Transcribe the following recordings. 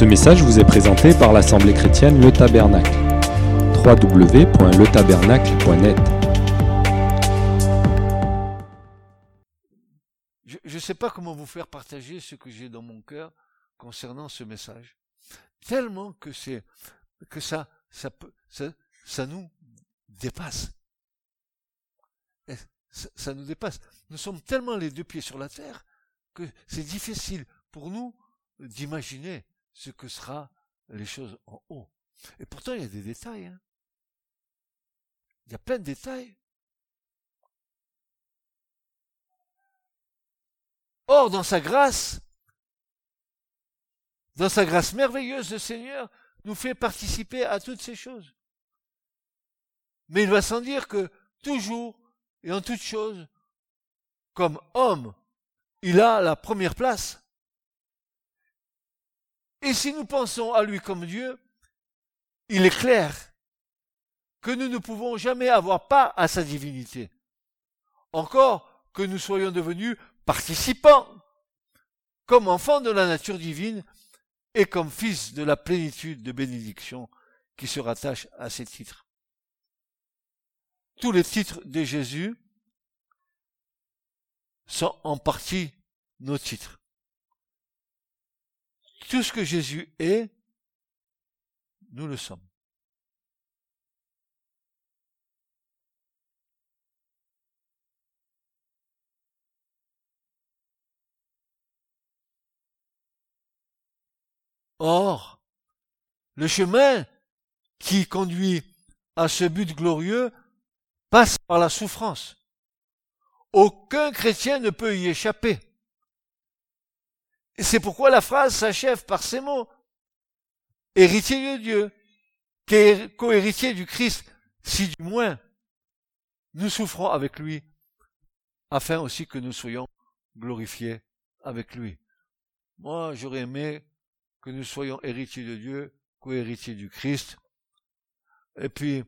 Ce message vous est présenté par l'Assemblée chrétienne Le Tabernacle. www.letabernacle.net Je ne sais pas comment vous faire partager ce que j'ai dans mon cœur concernant ce message. Tellement que c'est que ça ça peut ça, nous dépasse. Ça nous dépasse. Nous sommes tellement les deux pieds sur la terre que c'est difficile pour nous d'imaginer ce que sera les choses en haut. Et pourtant, il y a des détails. Hein. Il y a plein de détails. Or, dans sa grâce, dans sa grâce merveilleuse, le Seigneur nous fait participer à toutes ces choses. Mais il va sans dire que toujours et en toutes choses, comme homme, il a la première place. Et si nous pensons à lui comme Dieu, il est clair que nous ne pouvons jamais avoir pas à sa divinité. Encore que nous soyons devenus participants, comme enfants de la nature divine et comme fils de la plénitude de bénédiction qui se rattache à ces titres. Tous les titres de Jésus sont en partie nos titres tout ce que Jésus est, nous le sommes. Or, le chemin qui conduit à ce but glorieux passe par la souffrance. Aucun chrétien ne peut y échapper. C'est pourquoi la phrase s'achève par ces mots. Héritier de Dieu, co-héritier du Christ, si du moins nous souffrons avec lui, afin aussi que nous soyons glorifiés avec lui. Moi, j'aurais aimé que nous soyons héritiers de Dieu, co-héritiers du Christ, et puis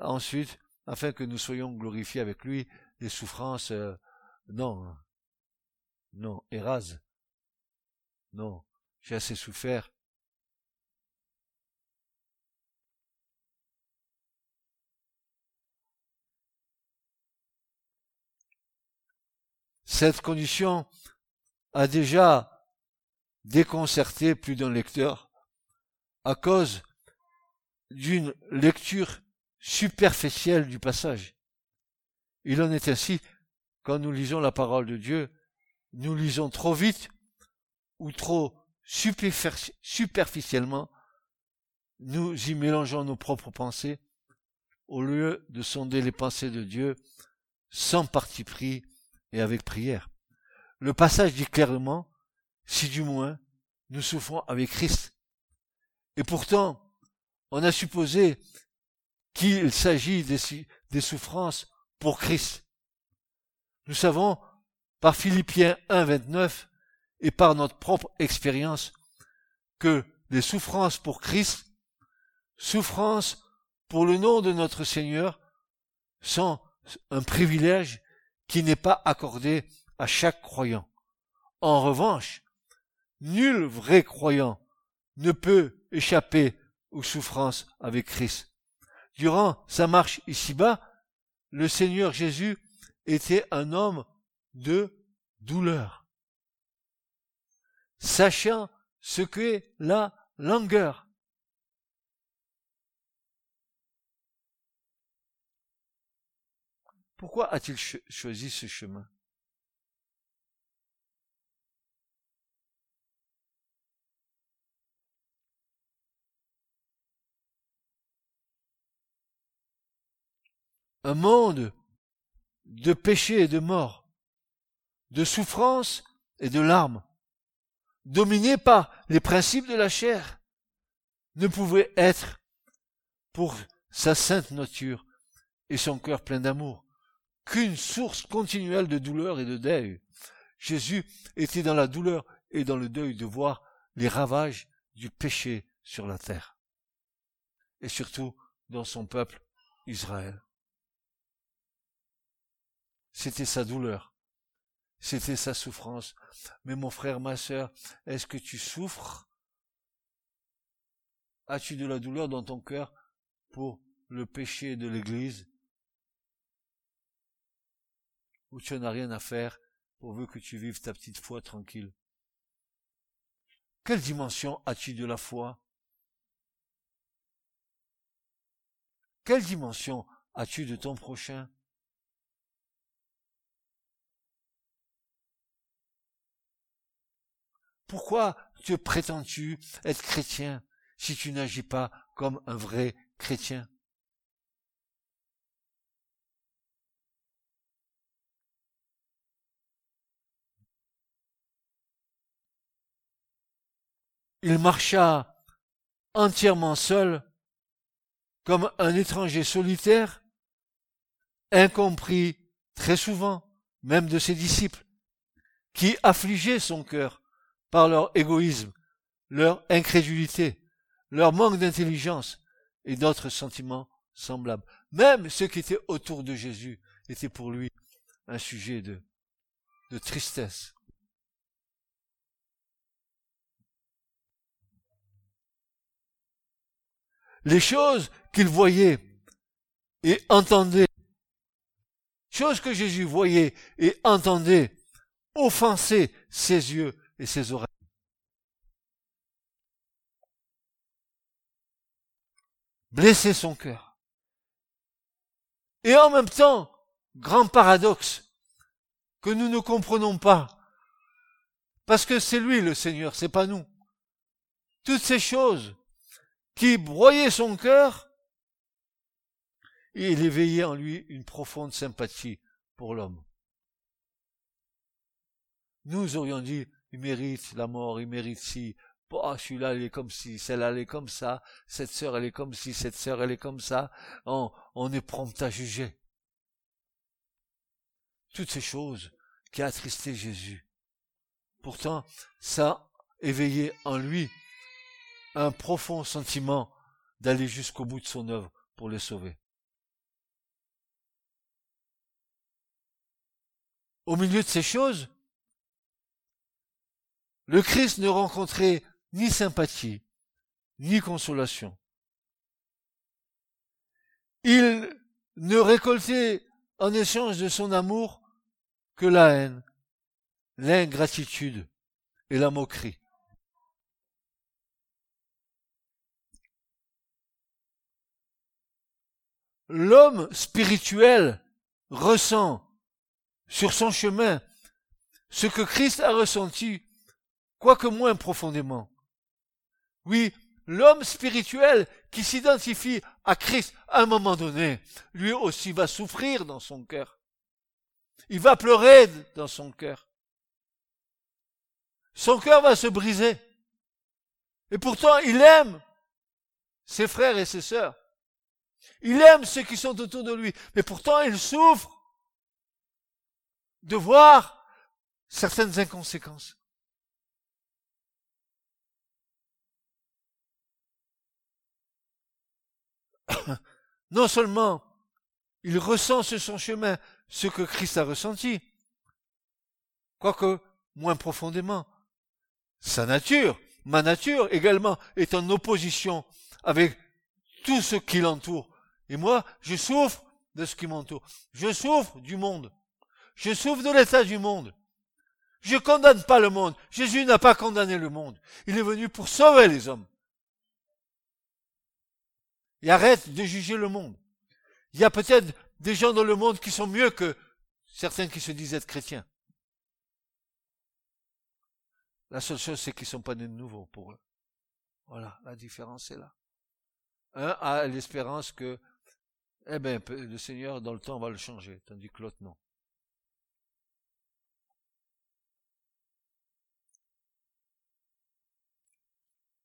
ensuite, afin que nous soyons glorifiés avec lui, les souffrances, euh, non, non, érase. Non, j'ai assez souffert. Cette condition a déjà déconcerté plus d'un lecteur à cause d'une lecture superficielle du passage. Il en est ainsi quand nous lisons la parole de Dieu, nous lisons trop vite ou trop superficiellement, nous y mélangeons nos propres pensées au lieu de sonder les pensées de Dieu sans parti pris et avec prière. Le passage dit clairement, si du moins nous souffrons avec Christ. Et pourtant, on a supposé qu'il s'agit des, souffrances pour Christ. Nous savons, par Philippiens 1, 29, et par notre propre expérience que les souffrances pour Christ, souffrances pour le nom de notre Seigneur, sont un privilège qui n'est pas accordé à chaque croyant. En revanche, nul vrai croyant ne peut échapper aux souffrances avec Christ. Durant sa marche ici-bas, le Seigneur Jésus était un homme de douleur sachant ce qu'est la langueur. Pourquoi a-t-il choisi ce chemin? Un monde de péché et de mort, de souffrance et de larmes dominé par les principes de la chair, ne pouvait être pour sa sainte nature et son cœur plein d'amour qu'une source continuelle de douleur et de deuil. Jésus était dans la douleur et dans le deuil de voir les ravages du péché sur la terre, et surtout dans son peuple Israël. C'était sa douleur, c'était sa souffrance. Mais mon frère, ma sœur, est-ce que tu souffres? As-tu de la douleur dans ton cœur pour le péché de l'Église? Ou tu n'as rien à faire pourvu que tu vives ta petite foi tranquille? Quelle dimension as-tu de la foi? Quelle dimension as-tu de ton prochain? Pourquoi te prétends-tu être chrétien si tu n'agis pas comme un vrai chrétien? Il marcha entièrement seul, comme un étranger solitaire, incompris très souvent, même de ses disciples, qui affligeaient son cœur par leur égoïsme, leur incrédulité, leur manque d'intelligence et d'autres sentiments semblables. Même ceux qui étaient autour de Jésus étaient pour lui un sujet de, de tristesse. Les choses qu'il voyait et entendait, choses que Jésus voyait et entendait, offensaient ses yeux et ses oreilles. Blesser son cœur. Et en même temps, grand paradoxe, que nous ne comprenons pas, parce que c'est lui le Seigneur, c'est pas nous. Toutes ces choses qui broyaient son cœur, il éveillait en lui une profonde sympathie pour l'homme. Nous aurions dit, il mérite la mort, il mérite si, oh, celui-là, il est comme si, celle-là, elle est comme ça, cette sœur, elle est comme si, cette sœur, elle est comme ça. On, on est prompt à juger. Toutes ces choses qui attristé Jésus. Pourtant, ça éveillait en lui un profond sentiment d'aller jusqu'au bout de son œuvre pour le sauver. Au milieu de ces choses, le Christ ne rencontrait ni sympathie, ni consolation. Il ne récoltait en échange de son amour que la haine, l'ingratitude et la moquerie. L'homme spirituel ressent sur son chemin ce que Christ a ressenti quoique moins profondément. Oui, l'homme spirituel qui s'identifie à Christ à un moment donné, lui aussi va souffrir dans son cœur. Il va pleurer dans son cœur. Son cœur va se briser. Et pourtant, il aime ses frères et ses sœurs. Il aime ceux qui sont autour de lui. Mais pourtant, il souffre de voir certaines inconséquences. non seulement il ressent sur son chemin ce que Christ a ressenti, quoique moins profondément. Sa nature, ma nature également, est en opposition avec tout ce qui l'entoure. Et moi, je souffre de ce qui m'entoure. Je souffre du monde. Je souffre de l'état du monde. Je condamne pas le monde. Jésus n'a pas condamné le monde. Il est venu pour sauver les hommes. Et arrête de juger le monde. Il y a peut-être des gens dans le monde qui sont mieux que certains qui se disent être chrétiens. La seule chose, c'est qu'ils ne sont pas nés de nouveau pour eux. Voilà, la différence est là. Un a l'espérance que, eh ben, le Seigneur, dans le temps, va le changer, tandis que l'autre, non.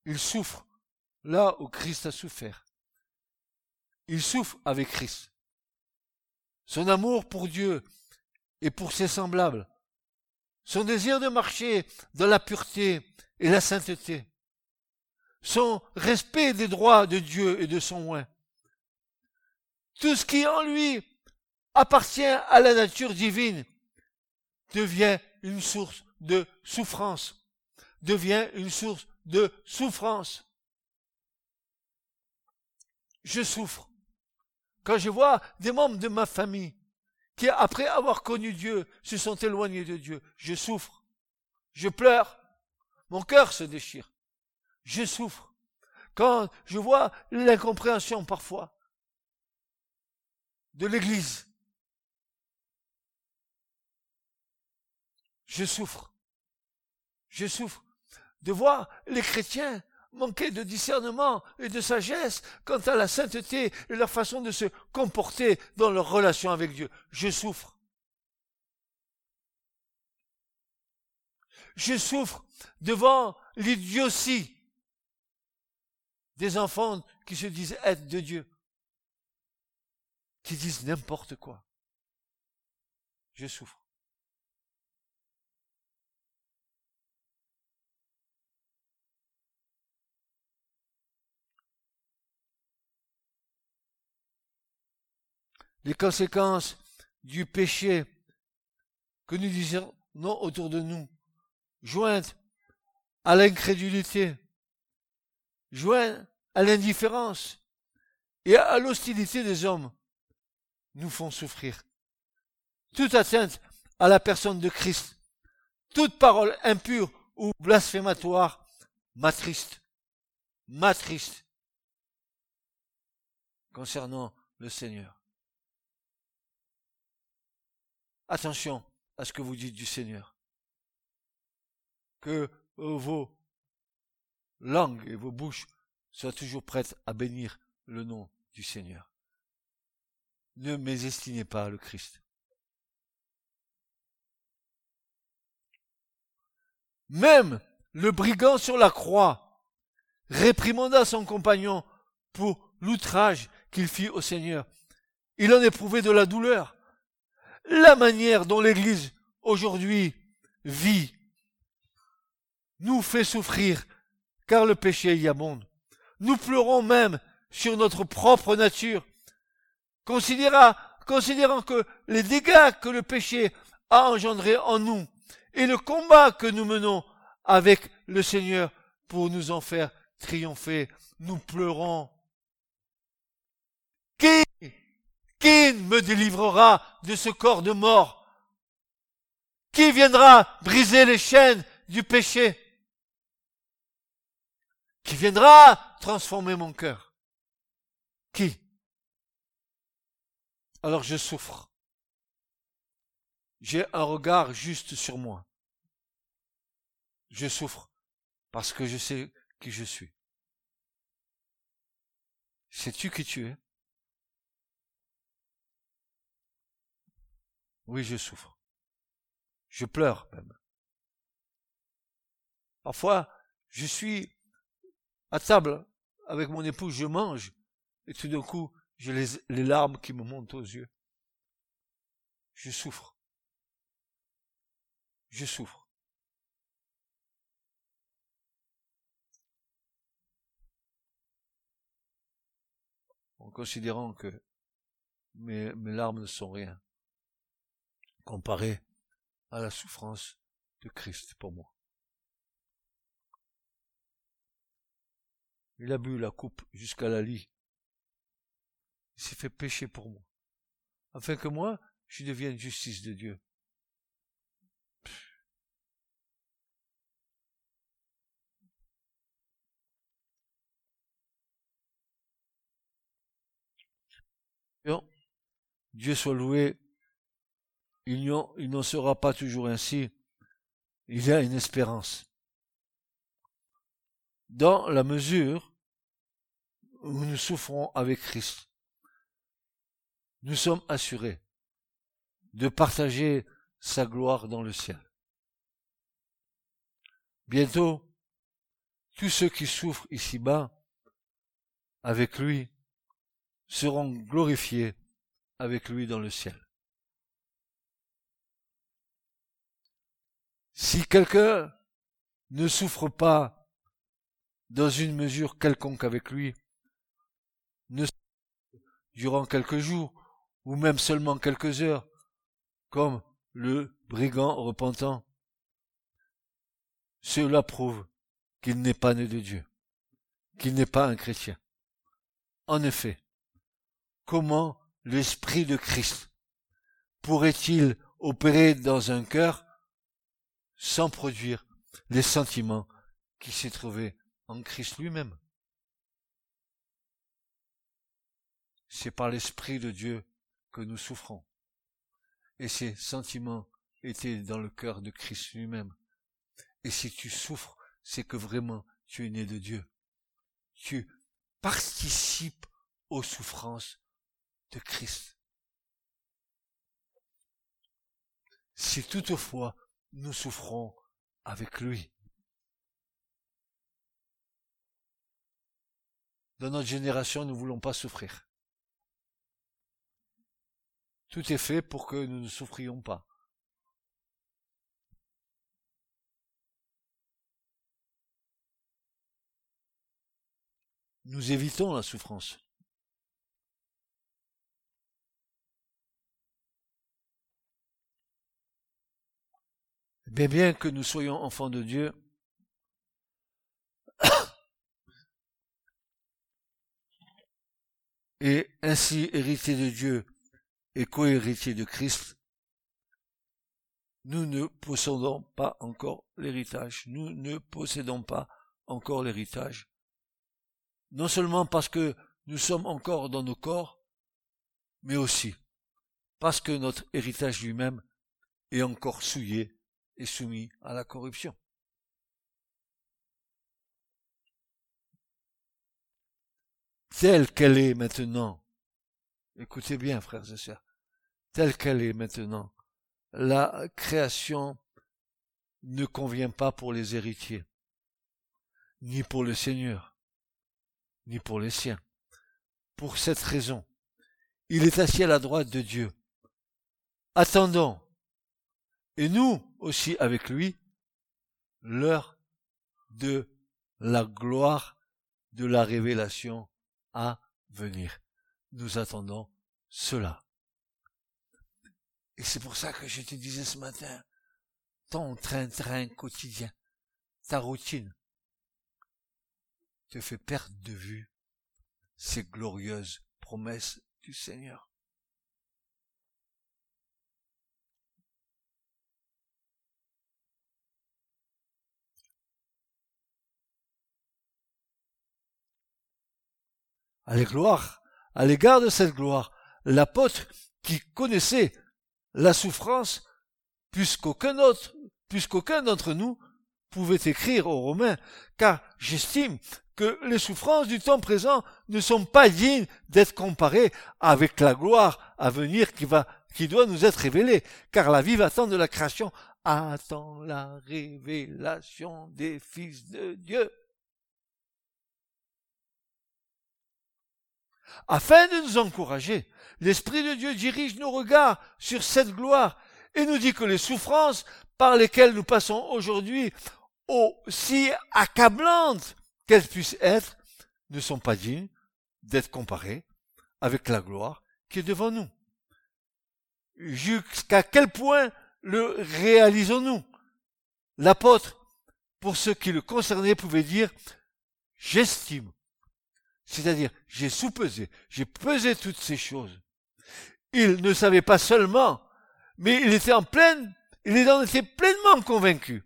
Il souffre là où Christ a souffert. Il souffre avec Christ. Son amour pour Dieu et pour ses semblables. Son désir de marcher dans la pureté et la sainteté. Son respect des droits de Dieu et de son oin. Tout ce qui en lui appartient à la nature divine devient une source de souffrance, devient une source de souffrance. je souffre. Quand je vois des membres de ma famille qui, après avoir connu Dieu, se sont éloignés de Dieu, je souffre. Je pleure. Mon cœur se déchire. Je souffre. Quand je vois l'incompréhension parfois de l'Église, je souffre. Je souffre de voir les chrétiens manquer de discernement et de sagesse quant à la sainteté et leur façon de se comporter dans leur relation avec Dieu. Je souffre. Je souffre devant l'idiotie des enfants qui se disent être de Dieu, qui disent n'importe quoi. Je souffre. Les conséquences du péché que nous disons non autour de nous, jointes à l'incrédulité, jointes à l'indifférence. Et à l'hostilité des hommes, nous font souffrir. Toute atteinte à la personne de Christ, toute parole impure ou blasphématoire. M'attriste, m'attriste concernant le Seigneur. Attention à ce que vous dites du Seigneur. Que euh, vos langues et vos bouches soient toujours prêtes à bénir le nom du Seigneur. Ne mésestimez pas le Christ. Même le brigand sur la croix réprimanda son compagnon pour l'outrage qu'il fit au Seigneur. Il en éprouvait de la douleur la manière dont l'Église aujourd'hui vit nous fait souffrir, car le péché y abonde. Nous pleurons même sur notre propre nature, considérant, que les dégâts que le péché a engendrés en nous et le combat que nous menons avec le Seigneur pour nous en faire triompher, nous pleurons. Qui qui me délivrera de ce corps de mort Qui viendra briser les chaînes du péché? Qui viendra transformer mon cœur? Qui? Alors je souffre. J'ai un regard juste sur moi. Je souffre parce que je sais qui je suis. Sais-tu qui tu es? Oui, je souffre. Je pleure même. Parfois, je suis à table avec mon épouse, je mange, et tout d'un coup, j'ai les, larmes qui me montent aux yeux. Je souffre. Je souffre. En considérant que mes larmes ne sont rien comparé à la souffrance de Christ pour moi. Il a bu la coupe jusqu'à la lit. Il s'est fait pécher pour moi, afin que moi, je devienne justice de Dieu. Dieu soit loué il n'en sera pas toujours ainsi. Il y a une espérance. Dans la mesure où nous souffrons avec Christ, nous sommes assurés de partager sa gloire dans le ciel. Bientôt, tous ceux qui souffrent ici-bas avec lui seront glorifiés avec lui dans le ciel. Si quelqu'un ne souffre pas dans une mesure quelconque avec lui, ne durant quelques jours, ou même seulement quelques heures, comme le brigand repentant, cela prouve qu'il n'est pas né de Dieu, qu'il n'est pas un chrétien. En effet, comment l'Esprit de Christ pourrait-il opérer dans un cœur sans produire les sentiments qui s'y trouvaient en Christ lui-même C'est par l'Esprit de Dieu que nous souffrons. Et ces sentiments étaient dans le cœur de Christ lui-même. Et si tu souffres, c'est que vraiment tu es né de Dieu. Tu participes aux souffrances de Christ. Si toutefois nous souffrons avec lui. Dans notre génération, nous ne voulons pas souffrir. Tout est fait pour que nous ne souffrions pas. Nous évitons la souffrance. Mais bien que nous soyons enfants de Dieu, et ainsi héritiers de Dieu et co-héritiers de Christ, nous ne possédons pas encore l'héritage. Nous ne possédons pas encore l'héritage. Non seulement parce que nous sommes encore dans nos corps, mais aussi parce que notre héritage lui-même est encore souillé et soumis à la corruption. Telle qu'elle est maintenant, écoutez bien frères et sœurs, telle qu'elle est maintenant, la création ne convient pas pour les héritiers, ni pour le Seigneur, ni pour les siens. Pour cette raison, il est assis à la droite de Dieu. Attendons et nous aussi avec lui, l'heure de la gloire de la révélation à venir. Nous attendons cela. Et c'est pour ça que je te disais ce matin, ton train-train quotidien, ta routine, te fait perdre de vue ces glorieuses promesses du Seigneur. À gloire, à l'égard de cette gloire, l'apôtre qui connaissait la souffrance, puisqu'aucun autre, puisqu'aucun d'entre nous pouvait écrire aux Romains, car j'estime que les souffrances du temps présent ne sont pas dignes d'être comparées avec la gloire à venir qui va, qui doit nous être révélée, car la vive attente de la création attend la révélation des fils de Dieu. Afin de nous encourager, l'Esprit de Dieu dirige nos regards sur cette gloire et nous dit que les souffrances par lesquelles nous passons aujourd'hui, aussi accablantes qu'elles puissent être, ne sont pas dignes d'être comparées avec la gloire qui est devant nous. Jusqu'à quel point le réalisons-nous? L'apôtre, pour ce qui le concernait, pouvait dire, j'estime c'est-à-dire, j'ai sous-pesé, j'ai pesé toutes ces choses. Il ne savait pas seulement, mais il était en pleine, il en était pleinement convaincu.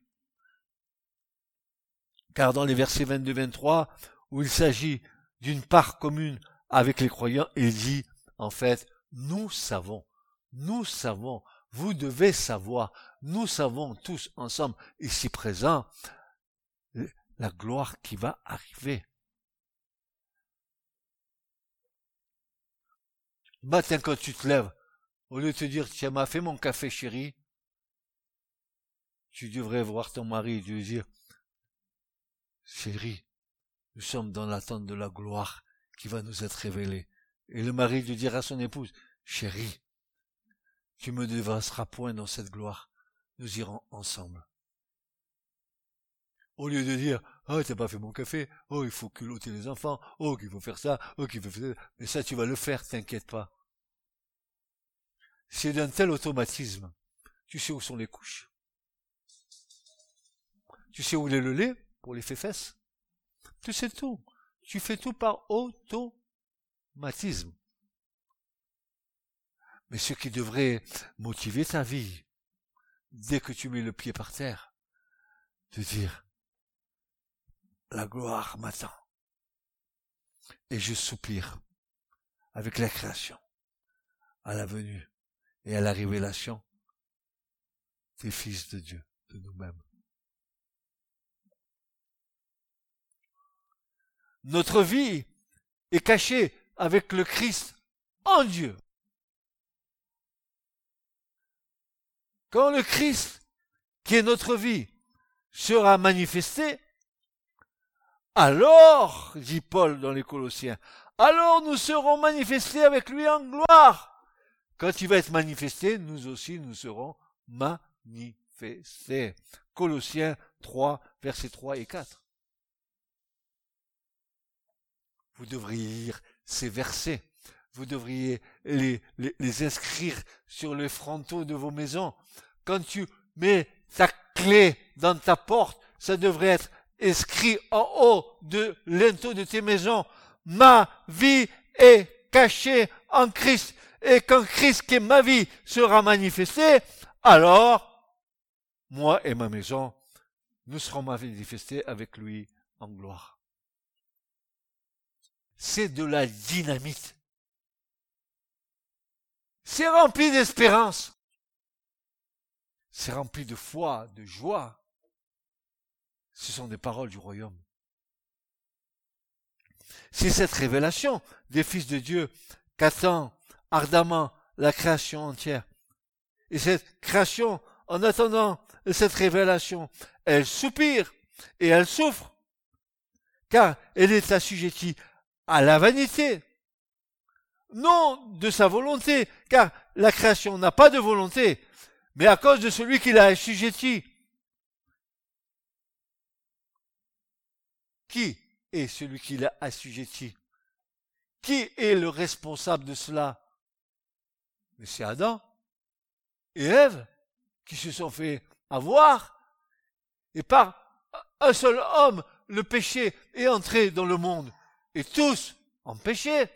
Car dans les versets 22-23, où il s'agit d'une part commune avec les croyants, il dit, en fait, nous savons, nous savons, vous devez savoir, nous savons tous ensemble, ici présents, la gloire qui va arriver. Matin quand tu te lèves, au lieu de te dire, tiens, m'a fait mon café chéri, tu devrais voir ton mari et lui dire, chéri, nous sommes dans l'attente de la gloire qui va nous être révélée. Et le mari lui dira à son épouse, chérie, tu me devasseras point dans cette gloire, nous irons ensemble. Au lieu de dire, oh, t'as pas fait mon café, oh, il faut culotter les enfants, oh, qu'il faut faire ça, oh, qu'il faut faire ça, mais ça, tu vas le faire, t'inquiète pas. C'est d'un tel automatisme. Tu sais où sont les couches. Tu sais où est le lait pour les fesses. Tu sais tout. Tu fais tout par auto traumatisme. Mais ce qui devrait motiver ta vie, dès que tu mets le pied par terre, de dire, la gloire m'attend. Et je soupire avec la création, à la venue et à la révélation des fils de Dieu, de nous-mêmes. Notre vie est cachée avec le Christ en Dieu. Quand le Christ, qui est notre vie, sera manifesté, alors, dit Paul dans les Colossiens, alors nous serons manifestés avec lui en gloire. Quand il va être manifesté, nous aussi nous serons manifestés. Colossiens 3, versets 3 et 4. Vous devriez lire ces versets. Vous devriez les, les, inscrire sur les frontaux de vos maisons. Quand tu mets ta clé dans ta porte, ça devrait être écrit en haut de l'inteau de tes maisons. Ma vie est cachée en Christ. Et quand Christ, qui est ma vie, sera manifesté, alors, moi et ma maison, nous serons manifestés avec lui en gloire. C'est de la dynamite. C'est rempli d'espérance. C'est rempli de foi, de joie. Ce sont des paroles du royaume. C'est cette révélation des fils de Dieu qu'attend ardemment la création entière. Et cette création, en attendant cette révélation, elle soupire et elle souffre, car elle est assujettie à la vanité, non de sa volonté, car la création n'a pas de volonté, mais à cause de celui qui l'a assujettie. Qui est celui qui l'a assujetti Qui est le responsable de cela? Mais c'est Adam et Ève qui se sont fait avoir. Et par un seul homme, le péché est entré dans le monde. Et tous ont péché.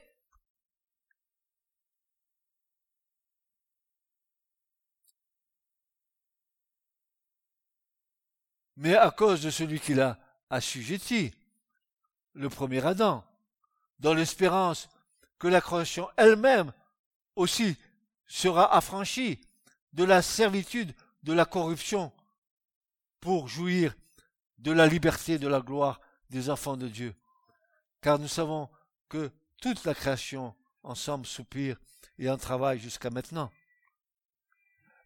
Mais à cause de celui qui l'a assujetti, le premier Adam, dans l'espérance que la création elle-même aussi sera affranchie de la servitude de la corruption pour jouir de la liberté de la gloire des enfants de Dieu. Car nous savons que toute la création ensemble soupire et en travaille jusqu'à maintenant.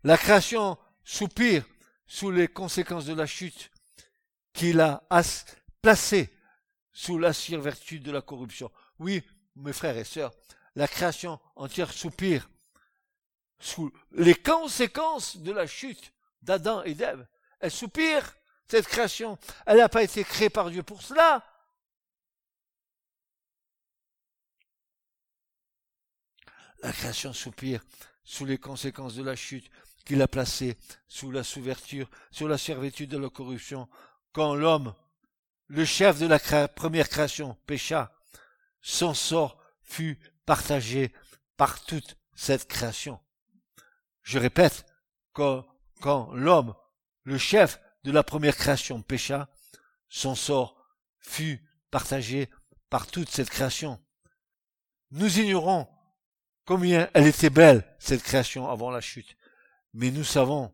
La création soupire sous les conséquences de la chute qu'il a placée sous la vertu de la corruption. Oui, mes frères et sœurs, la création entière soupire sous les conséquences de la chute d'Adam et d'Ève. Elle soupire, cette création. Elle n'a pas été créée par Dieu pour cela. La création soupire sous les conséquences de la chute qu'il a placée sous la souverture, sur la servitude de la corruption, quand l'homme le chef de la première création pécha, son sort fut partagé par toute cette création. Je répète, quand, quand l'homme, le chef de la première création pécha, son sort fut partagé par toute cette création. Nous ignorons combien elle était belle, cette création, avant la chute. Mais nous savons,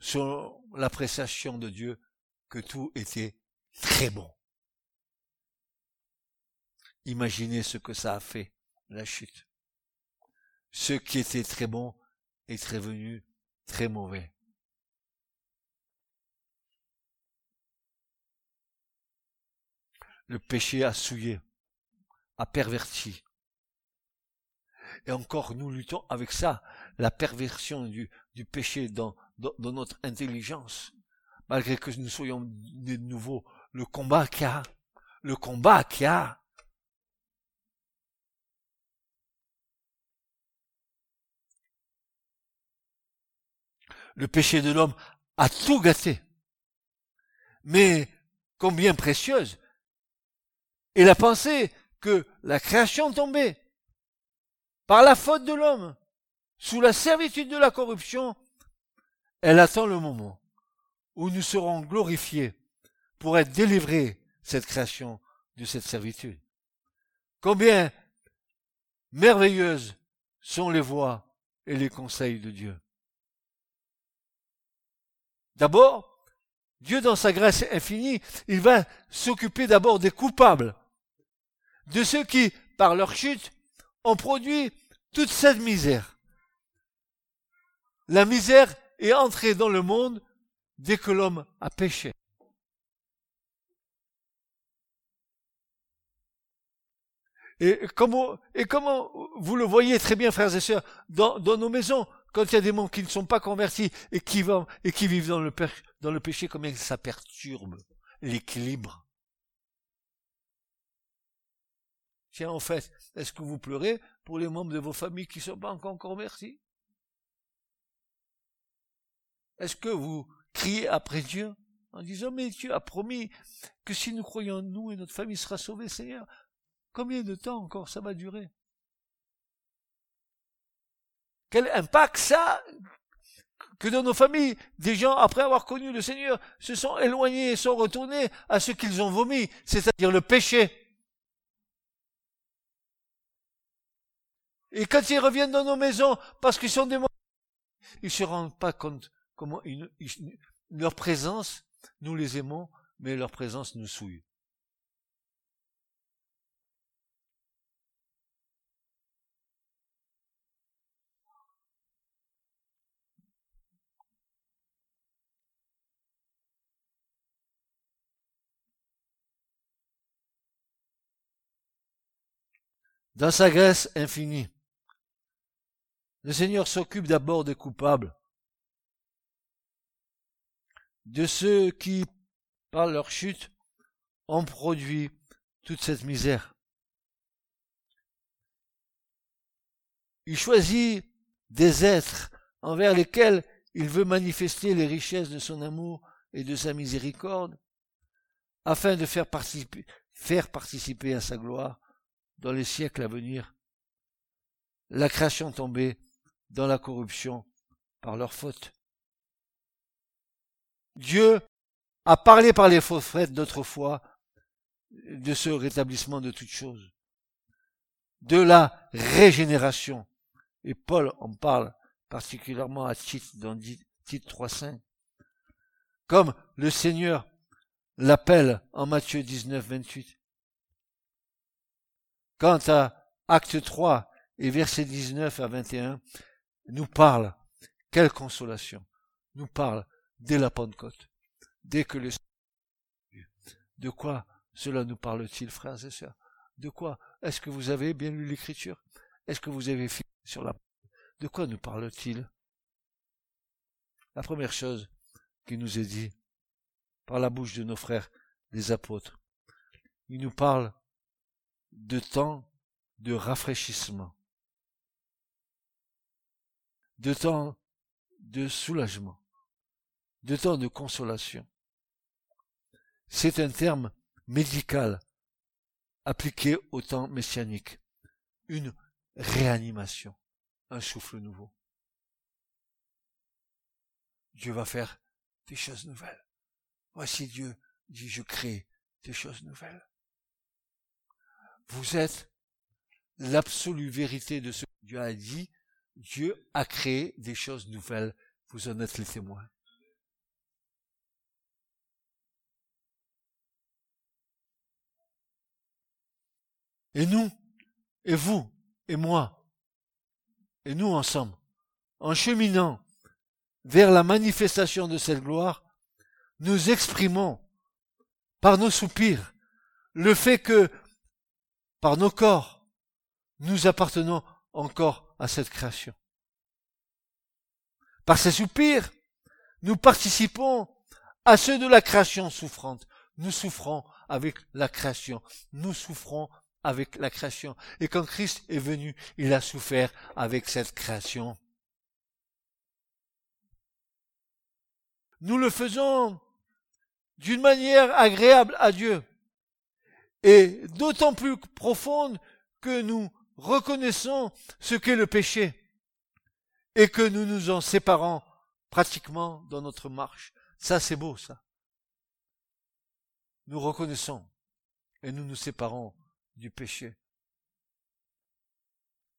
sur l'appréciation de Dieu, que tout était très bon. Imaginez ce que ça a fait, la chute. Ce qui était très bon est revenu très mauvais. Le péché a souillé, a perverti. Et encore, nous luttons avec ça, la perversion du, péché dans, dans, notre intelligence. Malgré que nous soyons de nouveau, le combat qu'il y a, le combat qu'il y a. Le péché de l'homme a tout gâté. Mais combien précieuse est la pensée que la création tombée, par la faute de l'homme, sous la servitude de la corruption, elle attend le moment où nous serons glorifiés pour être délivrés, cette création, de cette servitude. Combien merveilleuses sont les voies et les conseils de Dieu. D'abord, Dieu dans sa grâce infinie, il va s'occuper d'abord des coupables, de ceux qui, par leur chute, ont produit toute cette misère. La misère est entrée dans le monde dès que l'homme a péché. Et comment, et comment vous le voyez très bien, frères et sœurs, dans nos maisons, quand il y a des gens qui ne sont pas convertis et qui, vont, et qui vivent dans le, dans le péché, combien ça perturbe l'équilibre? Tiens, en fait, est-ce que vous pleurez pour les membres de vos familles qui ne sont pas encore convertis? Est-ce que vous criez après Dieu en disant, mais Dieu a promis que si nous croyons en nous et notre famille sera sauvée, Seigneur, Combien de temps encore ça va durer? Quel impact ça que dans nos familles, des gens, après avoir connu le Seigneur, se sont éloignés et sont retournés à ce qu'ils ont vomi, c'est-à-dire le péché. Et quand ils reviennent dans nos maisons, parce qu'ils sont des ils se rendent pas compte comment leur présence, nous les aimons, mais leur présence nous souille. Dans sa grâce infinie. Le Seigneur s'occupe d'abord des coupables, de ceux qui, par leur chute, ont produit toute cette misère. Il choisit des êtres envers lesquels il veut manifester les richesses de son amour et de sa miséricorde, afin de faire participer, à sa gloire dans les siècles à venir. La création tombée dans la corruption par leur faute. Dieu a parlé par les prophètes d'autrefois de ce rétablissement de toutes choses, de la régénération. Et Paul en parle particulièrement à Tite dans Tite 3.5. Comme le Seigneur l'appelle en Matthieu 19, 28. Quant à Acte 3 et versets 19 à 21, nous parle, quelle consolation, nous parle dès la Pentecôte, dès que le de quoi cela nous parle-t-il, frères et sœurs? De quoi Est-ce que vous avez bien lu l'Écriture? Est-ce que vous avez fait sur la... De quoi nous parle-t-il? La première chose qui nous est dit par la bouche de nos frères, les apôtres, il nous parle de temps de rafraîchissement, de temps de soulagement, de temps de consolation. C'est un terme médical appliqué au temps messianique, une réanimation, un souffle nouveau. Dieu va faire des choses nouvelles. Voici Dieu dit je crée des choses nouvelles. Vous êtes l'absolue vérité de ce que Dieu a dit. Dieu a créé des choses nouvelles. Vous en êtes les témoins. Et nous, et vous, et moi, et nous ensemble, en cheminant vers la manifestation de cette gloire, nous exprimons par nos soupirs le fait que par nos corps, nous appartenons encore à cette création. Par ces soupirs, nous participons à ceux de la création souffrante. Nous souffrons avec la création. Nous souffrons avec la création. Et quand Christ est venu, il a souffert avec cette création. Nous le faisons d'une manière agréable à Dieu. Est d'autant plus profonde que nous reconnaissons ce qu'est le péché et que nous nous en séparons pratiquement dans notre marche. Ça, c'est beau, ça. Nous reconnaissons et nous nous séparons du péché.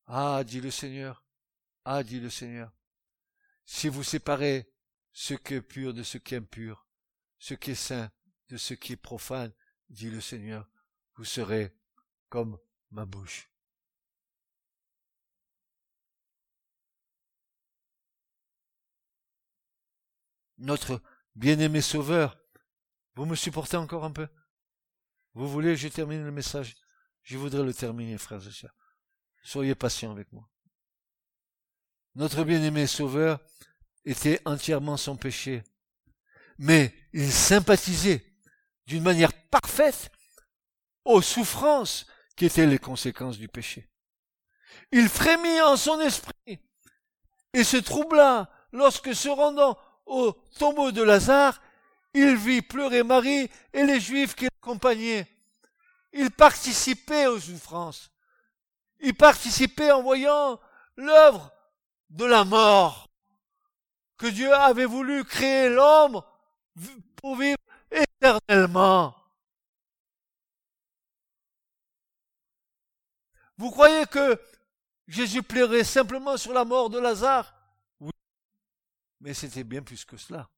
Ah, dit le Seigneur, ah, dit le Seigneur, si vous séparez ce qui est pur de ce qui est impur, ce qui est saint de ce qui est profane, dit le Seigneur, vous serez comme ma bouche. Notre bien-aimé Sauveur, vous me supportez encore un peu? Vous voulez que je termine le message? Je voudrais le terminer, frères et sœurs. Soyez patients avec moi. Notre bien-aimé Sauveur était entièrement sans péché, mais il sympathisait d'une manière parfaite aux souffrances qui étaient les conséquences du péché. Il frémit en son esprit et se troubla lorsque se rendant au tombeau de Lazare, il vit pleurer Marie et les Juifs qui l'accompagnaient. Il participait aux souffrances. Il participait en voyant l'œuvre de la mort que Dieu avait voulu créer l'homme pour vivre éternellement. Vous croyez que Jésus plairait simplement sur la mort de Lazare? Oui. Mais c'était bien plus que cela.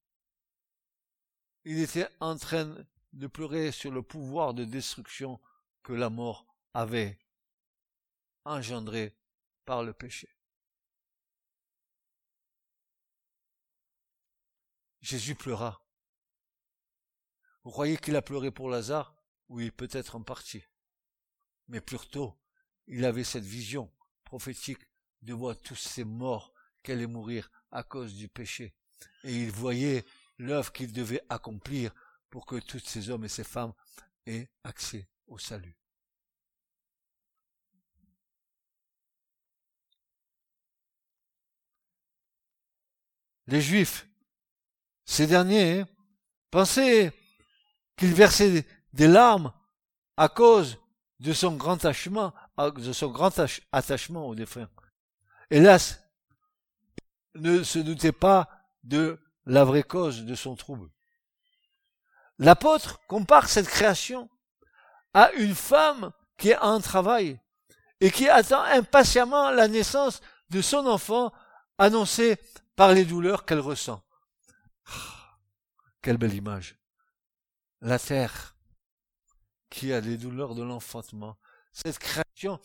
Il était en train de pleurer sur le pouvoir de destruction que la mort avait engendré par le péché. Jésus pleura. Vous croyez qu'il a pleuré pour Lazare? Oui, peut-être en partie. Mais plutôt, il avait cette vision prophétique de voir tous ces morts qui allaient mourir à cause du péché. Et il voyait l'œuvre qu'il devait accomplir pour que tous ces hommes et ces femmes aient accès au salut. Les Juifs ces derniers pensaient qu'il versait des larmes à cause de son grand attachement, de son grand attachement au défunt. Hélas, ne se doutait pas de la vraie cause de son trouble. L'apôtre compare cette création à une femme qui est en travail et qui attend impatiemment la naissance de son enfant annoncé par les douleurs qu'elle ressent. Quelle belle image. La terre qui a les douleurs de l'enfantement. Cette création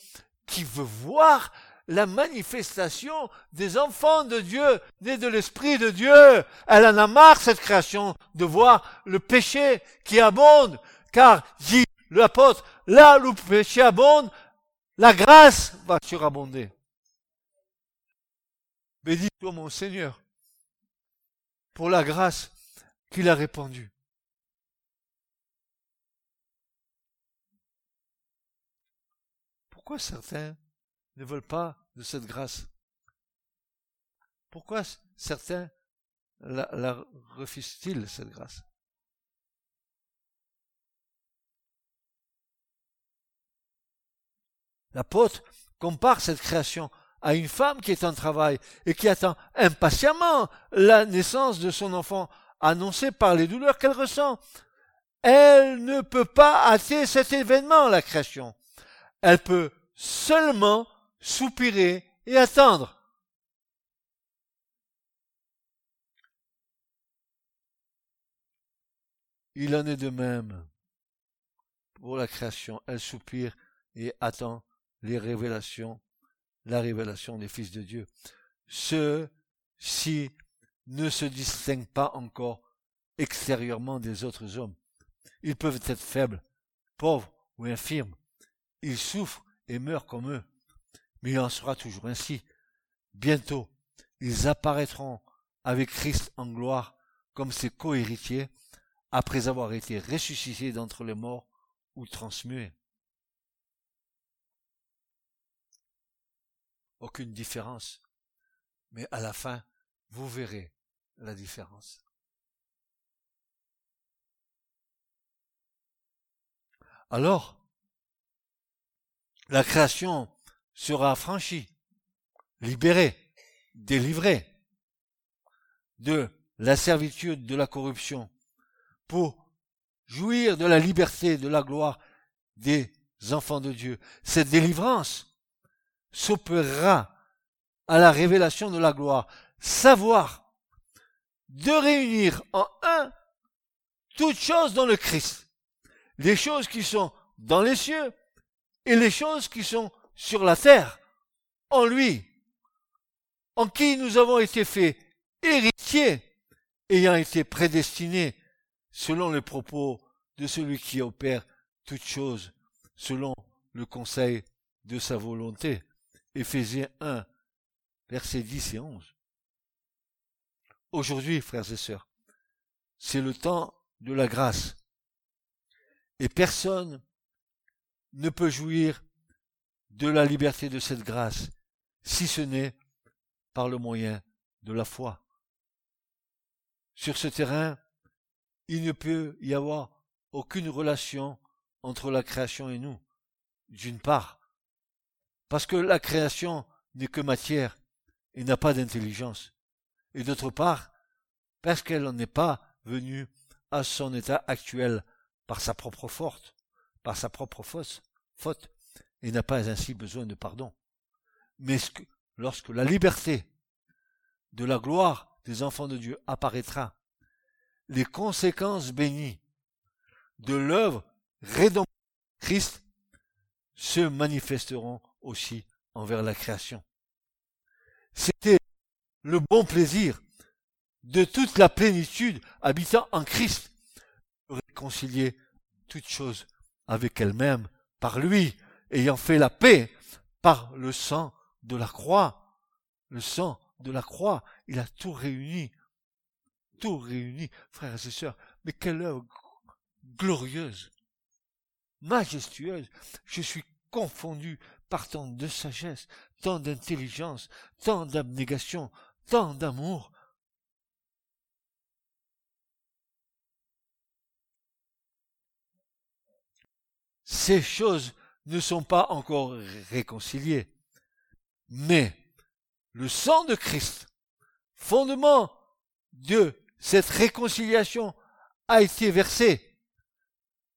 qui veut voir la manifestation des enfants de Dieu, nés de l'Esprit de Dieu. Elle en a marre, cette création, de voir le péché qui abonde. Car, dit l'apôtre, là où le péché abonde, la grâce va surabonder. Bénis-toi, mon Seigneur, pour la grâce qu'il a répandu. Pourquoi certains ne veulent pas de cette grâce? Pourquoi certains la, refusent-ils, cette grâce? L'apôtre compare cette création à une femme qui est en travail et qui attend impatiemment la naissance de son enfant annoncée par les douleurs qu'elle ressent. Elle ne peut pas hâter cet événement, la création. Elle peut seulement soupirer et attendre. Il en est de même pour la création. Elle soupire et attend les révélations, la révélation des fils de Dieu. Ceux-ci ne se distinguent pas encore extérieurement des autres hommes. Ils peuvent être faibles, pauvres ou infirmes. Ils souffrent et meurent comme eux. Mais il en sera toujours ainsi. Bientôt, ils apparaîtront avec Christ en gloire comme ses cohéritiers après avoir été ressuscités d'entre les morts ou transmués. Aucune différence. Mais à la fin, vous verrez la différence. Alors, la création sera affranchie, libérée, délivrée de la servitude de la corruption pour jouir de la liberté, de la gloire des enfants de Dieu. Cette délivrance s'opérera à la révélation de la gloire. Savoir de réunir en un toutes choses dans le Christ. Les choses qui sont dans les cieux et les choses qui sont sur la terre, en lui, en qui nous avons été faits héritiers, ayant été prédestinés selon les propos de celui qui opère toutes choses, selon le conseil de sa volonté. Éphésiens 1, versets 10 et 11. Aujourd'hui, frères et sœurs, c'est le temps de la grâce. Et personne ne peut jouir de la liberté de cette grâce, si ce n'est par le moyen de la foi. Sur ce terrain, il ne peut y avoir aucune relation entre la création et nous, d'une part, parce que la création n'est que matière et n'a pas d'intelligence, et d'autre part, parce qu'elle n'en est pas venue à son état actuel par sa propre faute, par sa propre faute, et n'a pas ainsi besoin de pardon. Mais lorsque la liberté de la gloire des enfants de Dieu apparaîtra, les conséquences bénies de l'œuvre rédemptrice Christ se manifesteront aussi envers la création. C'était le bon plaisir de toute la plénitude habitant en Christ, réconcilier toutes choses avec elle-même par lui, ayant fait la paix par le sang de la croix. Le sang de la croix, il a tout réuni. Tout réuni, frères et sœurs. Mais quelle œuvre glorieuse, majestueuse. Je suis confondu par tant de sagesse, tant d'intelligence, tant d'abnégation, tant d'amour. Ces choses ne sont pas encore réconciliées. Mais le sang de Christ, fondement de cette réconciliation, a été versé.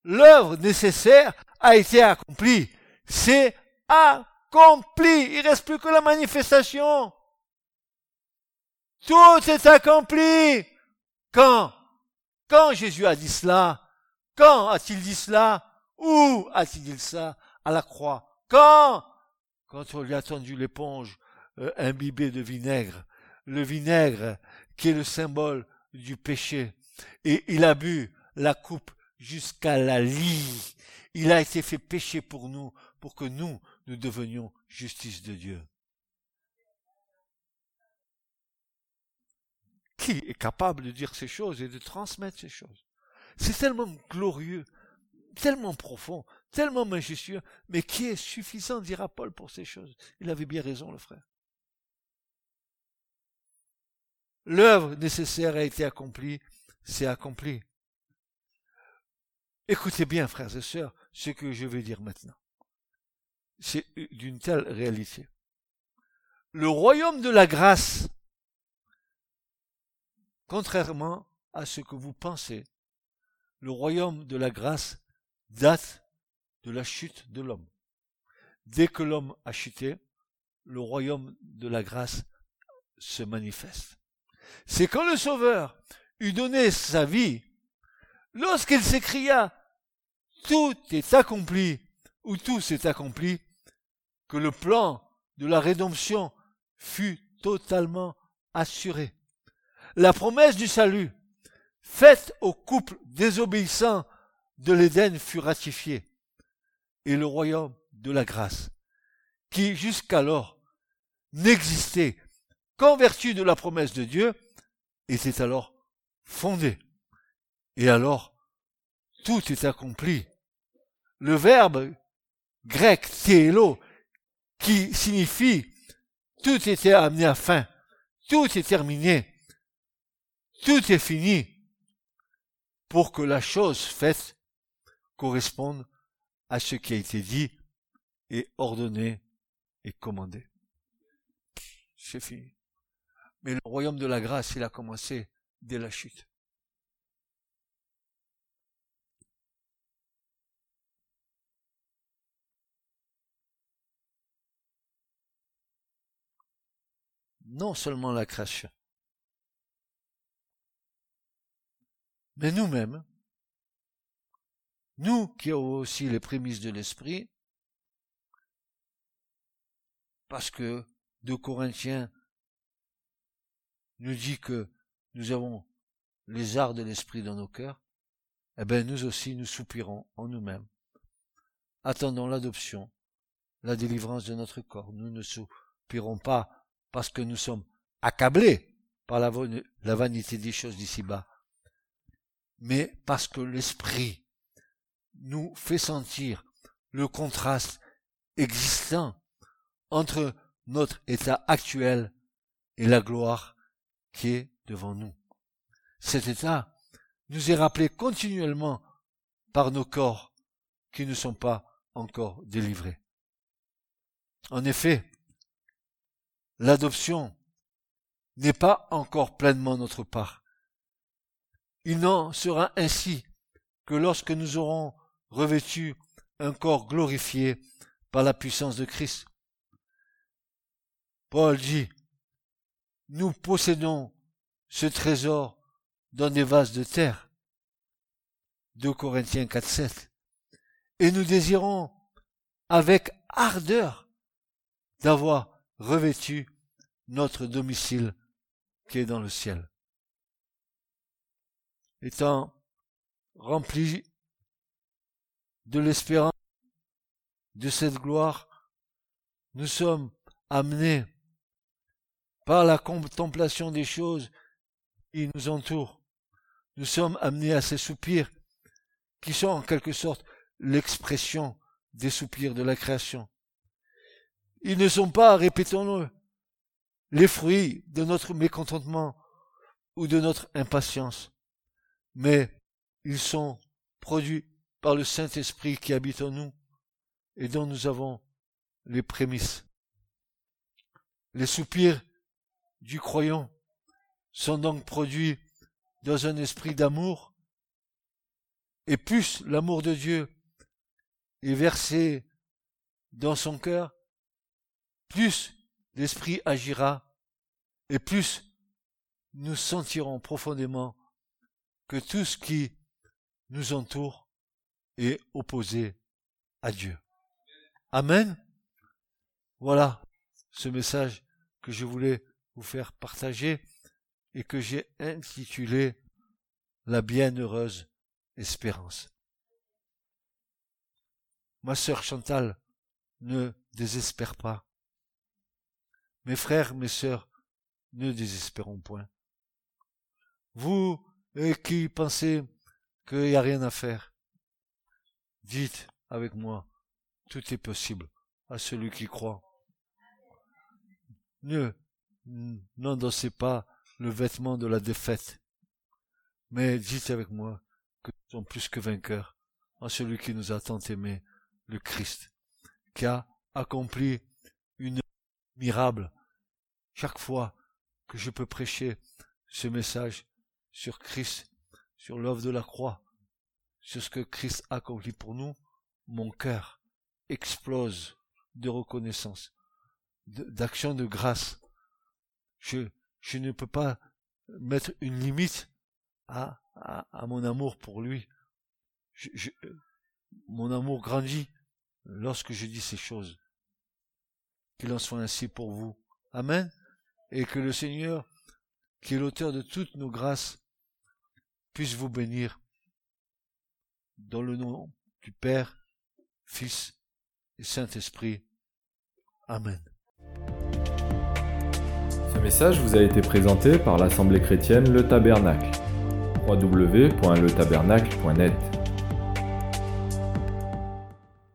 L'œuvre nécessaire a été accomplie. C'est accompli. Il reste plus que la manifestation. Tout est accompli. Quand? Quand Jésus a dit cela? Quand a-t-il dit cela? Où a-t-il ça À la croix? Quand? Quand on lui a tendu l'éponge euh, imbibée de vinaigre. Le vinaigre qui est le symbole du péché. Et il a bu la coupe jusqu'à la lie. Il a été fait péché pour nous, pour que nous, nous devenions justice de Dieu. Qui est capable de dire ces choses et de transmettre ces choses? C'est tellement glorieux, tellement profond, tellement majestueux, mais qui est suffisant, dira Paul, pour ces choses Il avait bien raison, le frère. L'œuvre nécessaire a été accomplie, c'est accompli. Écoutez bien, frères et sœurs, ce que je vais dire maintenant. C'est d'une telle réalité. Le royaume de la grâce, contrairement à ce que vous pensez, le royaume de la grâce date de la chute de l'homme. Dès que l'homme a chuté, le royaume de la grâce se manifeste. C'est quand le Sauveur eut donné sa vie, lorsqu'il s'écria tout est accompli, ou tout s'est accompli, que le plan de la rédemption fut totalement assuré. La promesse du salut, faite au couple désobéissant de l'Éden, fut ratifiée, et le royaume de la grâce, qui jusqu'alors n'existait qu'en vertu de la promesse de Dieu, était alors fondé. Et alors, tout est accompli. Le verbe grec qui signifie tout était amené à fin, tout est terminé, tout est fini, pour que la chose faite corresponde à ce qui a été dit et ordonné et commandé. C'est fini. Mais le royaume de la grâce, il a commencé dès la chute. Non seulement la création, mais nous-mêmes, nous qui avons aussi les prémices de l'esprit, parce que de Corinthiens nous dit que nous avons les arts de l'esprit dans nos cœurs, eh bien nous aussi nous soupirons en nous-mêmes. Attendons l'adoption, la délivrance de notre corps. Nous ne soupirons pas parce que nous sommes accablés par la vanité des choses d'ici-bas, mais parce que l'esprit nous fait sentir le contraste existant entre notre état actuel et la gloire qui est devant nous. Cet état nous est rappelé continuellement par nos corps qui ne sont pas encore délivrés. En effet, l'adoption n'est pas encore pleinement notre part. Il n'en sera ainsi que lorsque nous aurons revêtu un corps glorifié par la puissance de Christ. Paul dit, nous possédons ce trésor dans des vases de terre. 2 Corinthiens 4, 7. Et nous désirons avec ardeur d'avoir revêtu notre domicile qui est dans le ciel. Étant rempli de l'espérance de cette gloire, nous sommes amenés par la contemplation des choses qui nous entourent. Nous sommes amenés à ces soupirs qui sont en quelque sorte l'expression des soupirs de la création. Ils ne sont pas, répétons-le, les fruits de notre mécontentement ou de notre impatience, mais ils sont produits par le Saint-Esprit qui habite en nous et dont nous avons les prémices. Les soupirs du croyant sont donc produits dans un esprit d'amour, et plus l'amour de Dieu est versé dans son cœur, plus l'esprit agira, et plus nous sentirons profondément que tout ce qui nous entoure est opposé à Dieu. Amen. Voilà ce message que je voulais vous faire partager et que j'ai intitulé La bienheureuse espérance. Ma sœur Chantal, ne désespère pas. Mes frères, mes sœurs, ne désespérons point. Vous qui pensez qu'il n'y a rien à faire, dites avec moi, tout est possible à celui qui croit. Ne n'endossez pas le vêtement de la défaite, mais dites avec moi que nous sommes plus que vainqueurs en celui qui nous a tant aimés, le Christ, qui a accompli une miracle. Chaque fois que je peux prêcher ce message sur Christ, sur l'œuvre de la croix, sur ce que Christ a accompli pour nous, mon cœur explose de reconnaissance, d'action de grâce je, ne peux pas mettre une limite à, mon amour pour lui. Mon amour grandit lorsque je dis ces choses. Qu'il en soit ainsi pour vous. Amen. Et que le Seigneur, qui est l'auteur de toutes nos grâces, puisse vous bénir dans le nom du Père, Fils et Saint-Esprit. Amen. Ce message vous a été présenté par l'Assemblée chrétienne Le Tabernacle. www.letabernacle.net